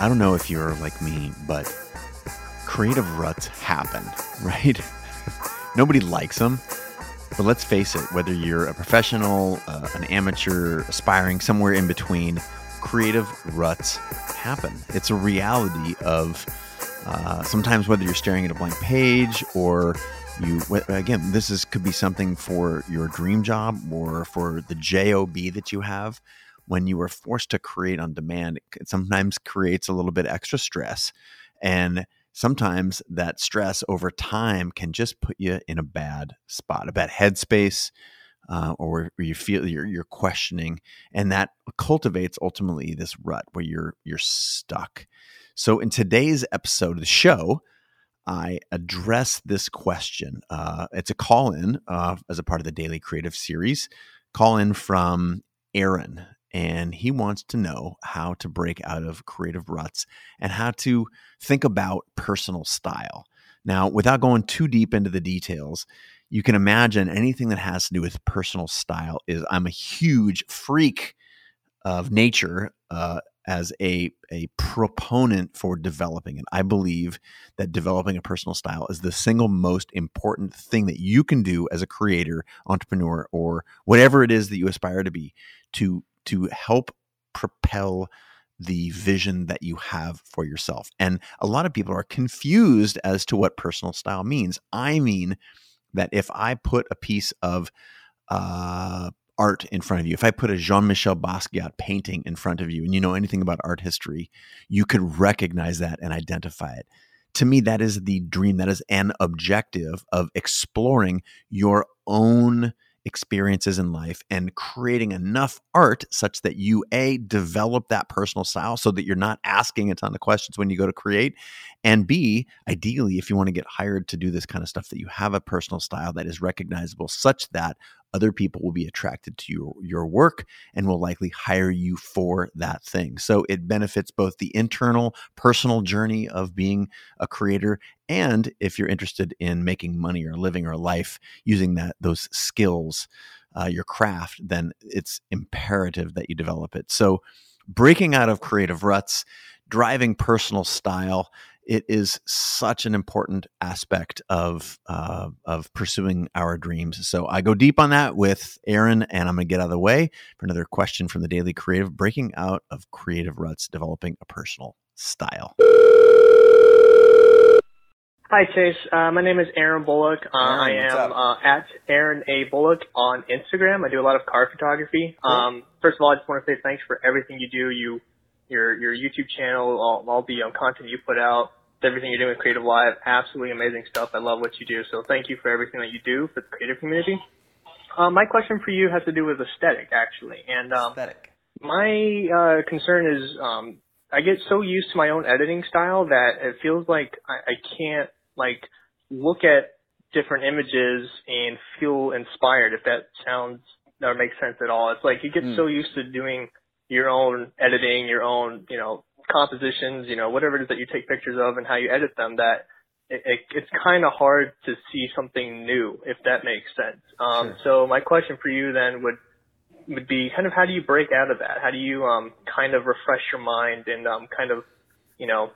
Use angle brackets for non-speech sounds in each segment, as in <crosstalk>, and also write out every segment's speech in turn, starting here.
I don't know if you're like me, but creative ruts happen, <laughs> right? Nobody likes them. But let's face it, whether you're a professional, uh, an amateur, aspiring, somewhere in between, creative ruts happen. It's a reality of uh, sometimes whether you're staring at a blank page or you again this is could be something for your dream job or for the job that you have when you are forced to create on demand it sometimes creates a little bit extra stress and sometimes that stress over time can just put you in a bad spot a bad headspace uh, or you feel you're, you're questioning and that cultivates ultimately this rut where you're you're stuck so in today's episode of the show I address this question. Uh, it's a call in uh, as a part of the Daily Creative Series. Call in from Aaron, and he wants to know how to break out of creative ruts and how to think about personal style. Now, without going too deep into the details, you can imagine anything that has to do with personal style is I'm a huge freak of nature uh, as a, a proponent for developing it. I believe that developing a personal style is the single most important thing that you can do as a creator, entrepreneur, or whatever it is that you aspire to be to to help propel the vision that you have for yourself. And a lot of people are confused as to what personal style means. I mean that if I put a piece of uh, art in front of you, if I put a Jean Michel Basquiat painting in front of you and you know anything about art history, you could recognize that and identify it. To me, that is the dream. That is an objective of exploring your own experiences in life and creating enough art such that you a develop that personal style so that you're not asking a ton of questions when you go to create and b ideally if you want to get hired to do this kind of stuff that you have a personal style that is recognizable such that other people will be attracted to your, your work and will likely hire you for that thing. So it benefits both the internal personal journey of being a creator and if you're interested in making money or living or life using that those skills, uh, your craft, then it's imperative that you develop it. So breaking out of creative ruts, driving personal style, it is such an important aspect of uh, of pursuing our dreams. So I go deep on that with Aaron, and I'm going to get out of the way for another question from the Daily Creative: breaking out of creative ruts, developing a personal style. Hi Chase, uh, my name is Aaron Bullock. Uh, Aaron, I am uh, at Aaron A Bullock on Instagram. I do a lot of car photography. Cool. Um, first of all, I just want to say thanks for everything you do. You your your YouTube channel, all, all the um, content you put out, everything you're doing with CreativeLive, absolutely amazing stuff. I love what you do. So thank you for everything that you do for the creative community. Um, my question for you has to do with aesthetic, actually, and um, aesthetic. My uh, concern is um, I get so used to my own editing style that it feels like I, I can't like look at different images and feel inspired. If that sounds or makes sense at all, it's like you get mm. so used to doing your own editing, your own, you know, compositions, you know, whatever it is that you take pictures of and how you edit them that it, it, it's kind of hard to see something new, if that makes sense. Um, sure. so my question for you then would, would be kind of how do you break out of that? How do you, um, kind of refresh your mind and, um, kind of, you know,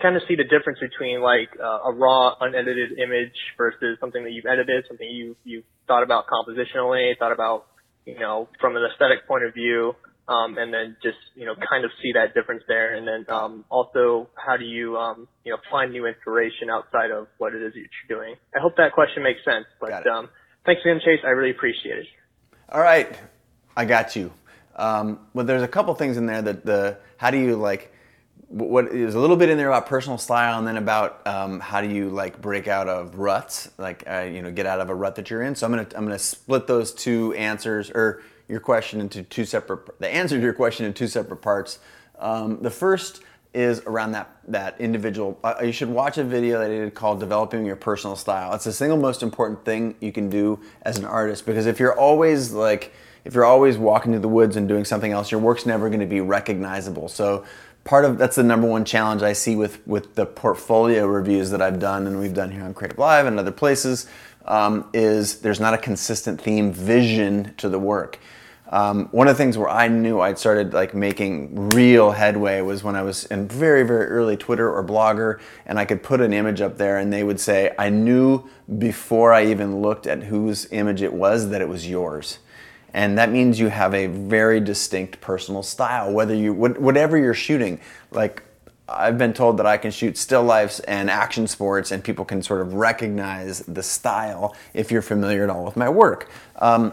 kind of see the difference between like uh, a raw, unedited image versus something that you've edited, something you, you've thought about compositionally, thought about, you know, from an aesthetic point of view, um, and then just you know kind of see that difference there. And then um, also, how do you um, you know find new inspiration outside of what it is that you're doing? I hope that question makes sense. But um, thanks again, Chase. I really appreciate it. All right, I got you. Um, well, there's a couple things in there that the how do you like what is a little bit in there about personal style and then about um, how do you like break out of ruts like uh, you know get out of a rut that you're in so i'm gonna i'm gonna split those two answers or your question into two separate, the answer to your question in two separate parts. Um, the first is around that that individual. Uh, you should watch a video that I did called "Developing Your Personal Style." It's the single most important thing you can do as an artist because if you're always like if you're always walking to the woods and doing something else, your work's never going to be recognizable. So part of that's the number one challenge I see with with the portfolio reviews that I've done and we've done here on CreativeLive and other places um, is there's not a consistent theme vision to the work. Um, one of the things where I knew I'd started like making real headway was when I was in very, very early Twitter or Blogger, and I could put an image up there, and they would say, "I knew before I even looked at whose image it was that it was yours." And that means you have a very distinct personal style, whether you whatever you're shooting. Like I've been told that I can shoot still lifes and action sports, and people can sort of recognize the style if you're familiar at all with my work. Um,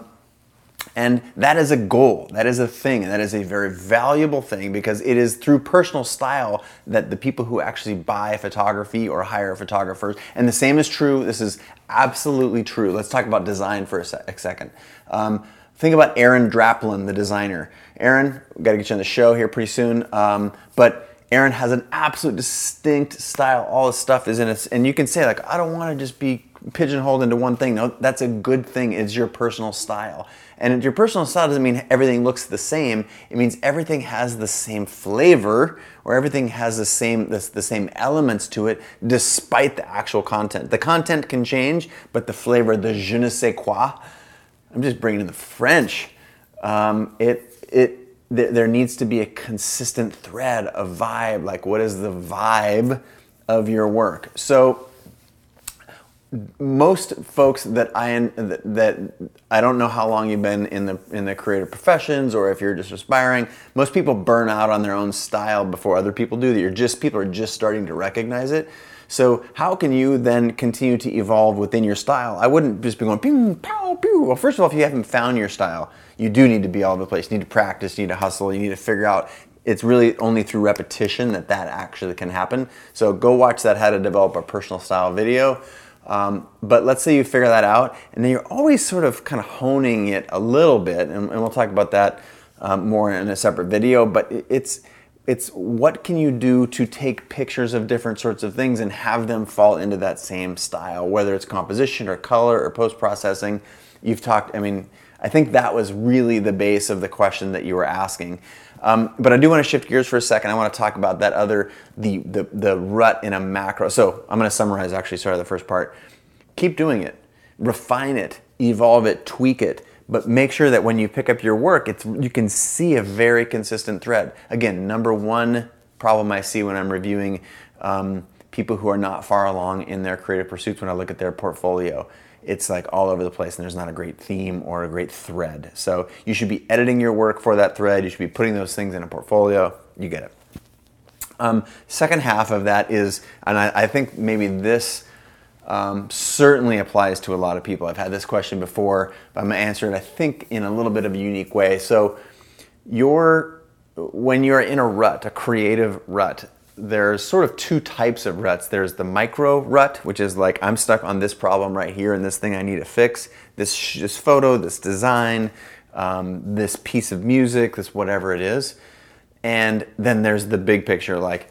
and that is a goal, that is a thing, and that is a very valuable thing because it is through personal style that the people who actually buy photography or hire photographers, and the same is true, this is absolutely true. Let's talk about design for a, a second. Um, think about Aaron Draplin, the designer. Aaron, got to get you on the show here pretty soon, um, but Aaron has an absolute distinct style. All his stuff is in it, and you can say like, I don't want to just be pigeonholed into one thing. No, that's a good thing. It's your personal style. And your personal style doesn't mean everything looks the same. It means everything has the same flavor or everything has the same the, the same elements to it despite the actual content. The content can change, but the flavor, the je ne sais quoi, I'm just bringing in the French. Um, it it there needs to be a consistent thread, a vibe. Like, what is the vibe of your work? So most folks that I that I don't know how long you've been in the in the creative professions or if you're just aspiring. Most people burn out on their own style before other people do. That you're just people are just starting to recognize it. So how can you then continue to evolve within your style? I wouldn't just be going pew pow pew. Well, first of all, if you haven't found your style, you do need to be all over the place. You need to practice. You need to hustle. You need to figure out it's really only through repetition that that actually can happen. So go watch that how to develop a personal style video. Um, but let's say you figure that out, and then you're always sort of kind of honing it a little bit, and, and we'll talk about that um, more in a separate video. But it's it's what can you do to take pictures of different sorts of things and have them fall into that same style, whether it's composition or color or post processing. You've talked. I mean, I think that was really the base of the question that you were asking. Um, but I do want to shift gears for a second. I want to talk about that other the the, the rut in a macro. So I'm going to summarize. Actually, sorry, the first part. Keep doing it, refine it, evolve it, tweak it. But make sure that when you pick up your work, it's you can see a very consistent thread. Again, number one problem I see when I'm reviewing um, people who are not far along in their creative pursuits when I look at their portfolio it's like all over the place and there's not a great theme or a great thread. So you should be editing your work for that thread. You should be putting those things in a portfolio. You get it. Um, second half of that is, and I, I think maybe this um, certainly applies to a lot of people. I've had this question before, but I'm to answer it, I think, in a little bit of a unique way. So, your when you're in a rut, a creative rut, there's sort of two types of ruts. There's the micro rut, which is like I'm stuck on this problem right here and this thing I need to fix, this this photo, this design, um, this piece of music, this whatever it is. And then there's the big picture, like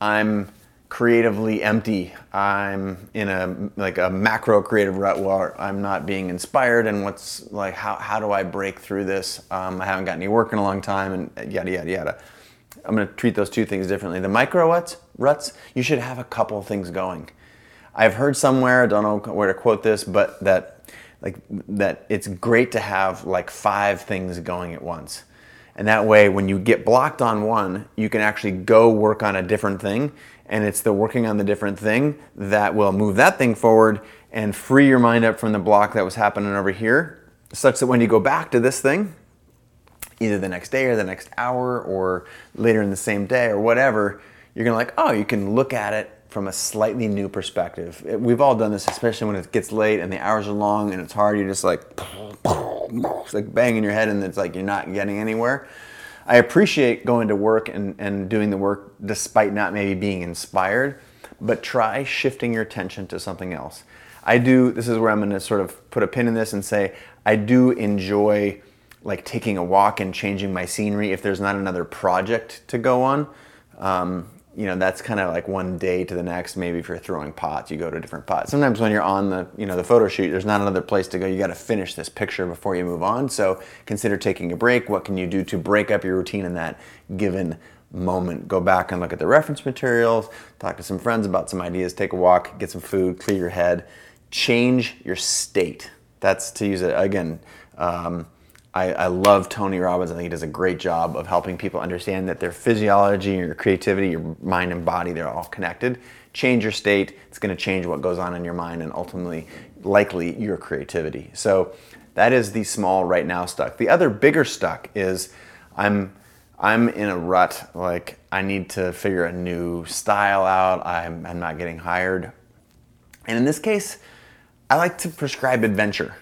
I'm creatively empty. I'm in a like a macro creative rut where I'm not being inspired and what's like how how do I break through this? Um, I haven't got any work in a long time and yada yada yada. I'm going to treat those two things differently. The micro ruts, ruts, you should have a couple things going. I've heard somewhere, I don't know where to quote this, but that like that it's great to have like five things going at once. And that way when you get blocked on one, you can actually go work on a different thing and it's the working on the different thing that will move that thing forward and free your mind up from the block that was happening over here such that when you go back to this thing, either the next day or the next hour or later in the same day or whatever, you're gonna like, oh, you can look at it from a slightly new perspective. We've all done this, especially when it gets late and the hours are long and it's hard. You're just like, it's like banging your head and it's like you're not getting anywhere. I appreciate going to work and, and doing the work despite not maybe being inspired, but try shifting your attention to something else. I do, this is where I'm gonna sort of put a pin in this and say, I do enjoy like taking a walk and changing my scenery if there's not another project to go on. Um, you know, that's kind of like one day to the next. Maybe if you're throwing pots, you go to a different pot. Sometimes when you're on the, you know, the photo shoot, there's not another place to go. You got to finish this picture before you move on. So consider taking a break. What can you do to break up your routine in that given moment? Go back and look at the reference materials, talk to some friends about some ideas, take a walk, get some food, clear your head, change your state. That's to use it again. Um, I, I, love Tony Robbins. I think he does a great job of helping people understand that their physiology, your creativity, your mind and body, they're all connected. Change your state, it's going to change what goes on in your mind and ultimately, likely, your creativity. So that is the small right now stuck. The other bigger stuck is I'm I'm in a rut. Like I need to figure a new style out. I'm, I'm not getting hired. And in this case, I like to prescribe adventure.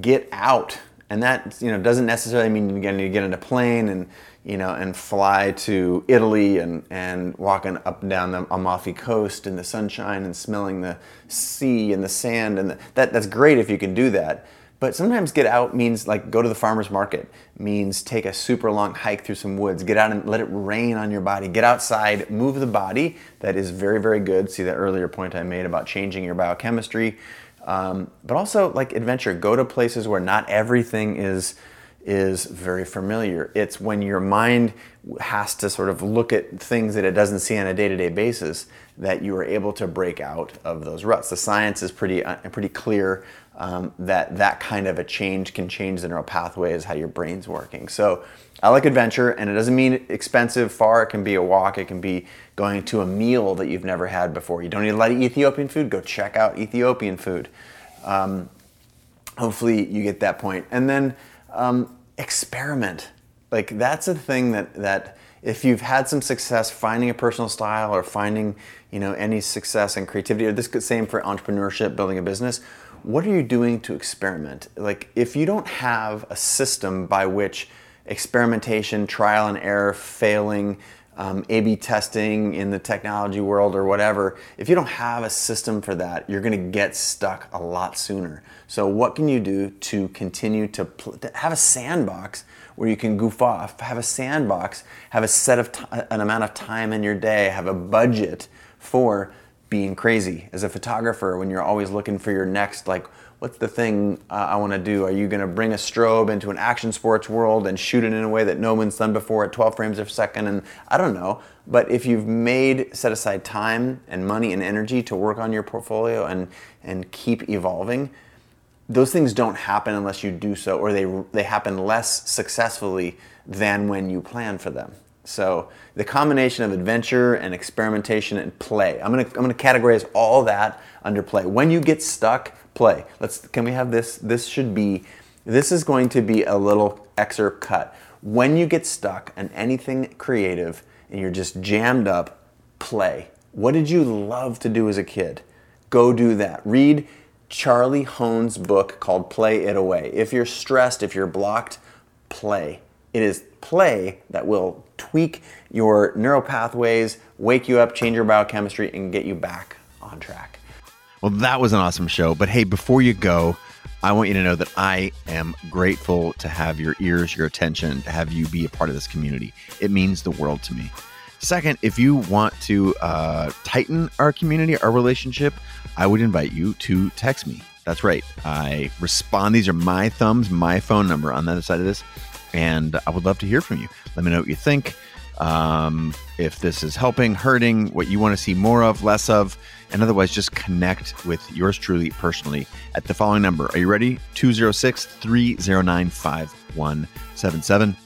Get out. And that you know doesn't necessarily mean you're going to get in a plane and you know and fly to Italy and and walking up and down the Amalfi Coast in the sunshine and smelling the sea and the sand and the, that that's great if you can do that. But sometimes get out means like go to the farmer's market, means take a super long hike through some woods, get out and let it rain on your body, get outside, move the body. That is very, very good. See that earlier point I made about changing your biochemistry. Um, but also like adventure, go to places where not everything is is very familiar. It's when your mind has to sort of look at things that it doesn't see on a day-to-day basis that you are able to break out of those ruts. The science is pretty uh, pretty clear um, that that kind of a change can change the neural pathways, how your brain's working. So I like adventure, and it doesn't mean expensive, far. It can be a walk, it can be going to a meal that you've never had before. You don't need a lot of Ethiopian food, go check out Ethiopian food. Um, hopefully, you get that point. And then um, experiment. Like, that's a thing that, that if you've had some success finding a personal style or finding you know any success and creativity or this could same for entrepreneurship building a business what are you doing to experiment? Like, if you don't have a system by which experimentation, trial and error, failing, um, A B testing in the technology world or whatever, if you don't have a system for that, you're going to get stuck a lot sooner. So, what can you do to continue to, pl- to have a sandbox where you can goof off? Have a sandbox, have a set of t- an amount of time in your day, have a budget for being crazy as a photographer when you're always looking for your next like what's the thing uh, i want to do are you going to bring a strobe into an action sports world and shoot it in a way that no one's done before at 12 frames per second and i don't know but if you've made set aside time and money and energy to work on your portfolio and and keep evolving those things don't happen unless you do so or they they happen less successfully than when you plan for them so the combination of adventure and experimentation and play. I'm gonna I'm gonna categorize all that under play. When you get stuck, play. Let's can we have this? This should be this is going to be a little excerpt cut. When you get stuck on anything creative and you're just jammed up, play. What did you love to do as a kid? Go do that. Read Charlie Hoehn's book called Play It Away. If you're stressed, if you're blocked, play. It is play that will tweak your neural pathways, wake you up, change your biochemistry, and get you back on track. Well, that was an awesome show. But hey, before you go, I want you to know that I am grateful to have your ears, your attention, to have you be a part of this community. It means the world to me. Second, if you want to uh, tighten our community, our relationship, I would invite you to text me. That's right. I respond. These are my thumbs, my phone number on the other side of this and I would love to hear from you. Let me know what you think. Um, if this is helping, hurting, what you want to see more of, less of, and otherwise just connect with yours truly personally at the following number. Are you ready? 206 309 5177.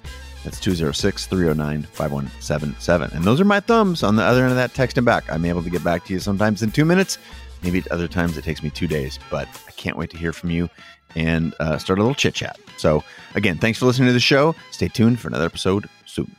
That's 206 309 5177. And those are my thumbs on the other end of that text and back. I'm able to get back to you sometimes in two minutes. Maybe at other times it takes me two days, but I can't wait to hear from you and uh, start a little chit chat. So, again, thanks for listening to the show. Stay tuned for another episode soon.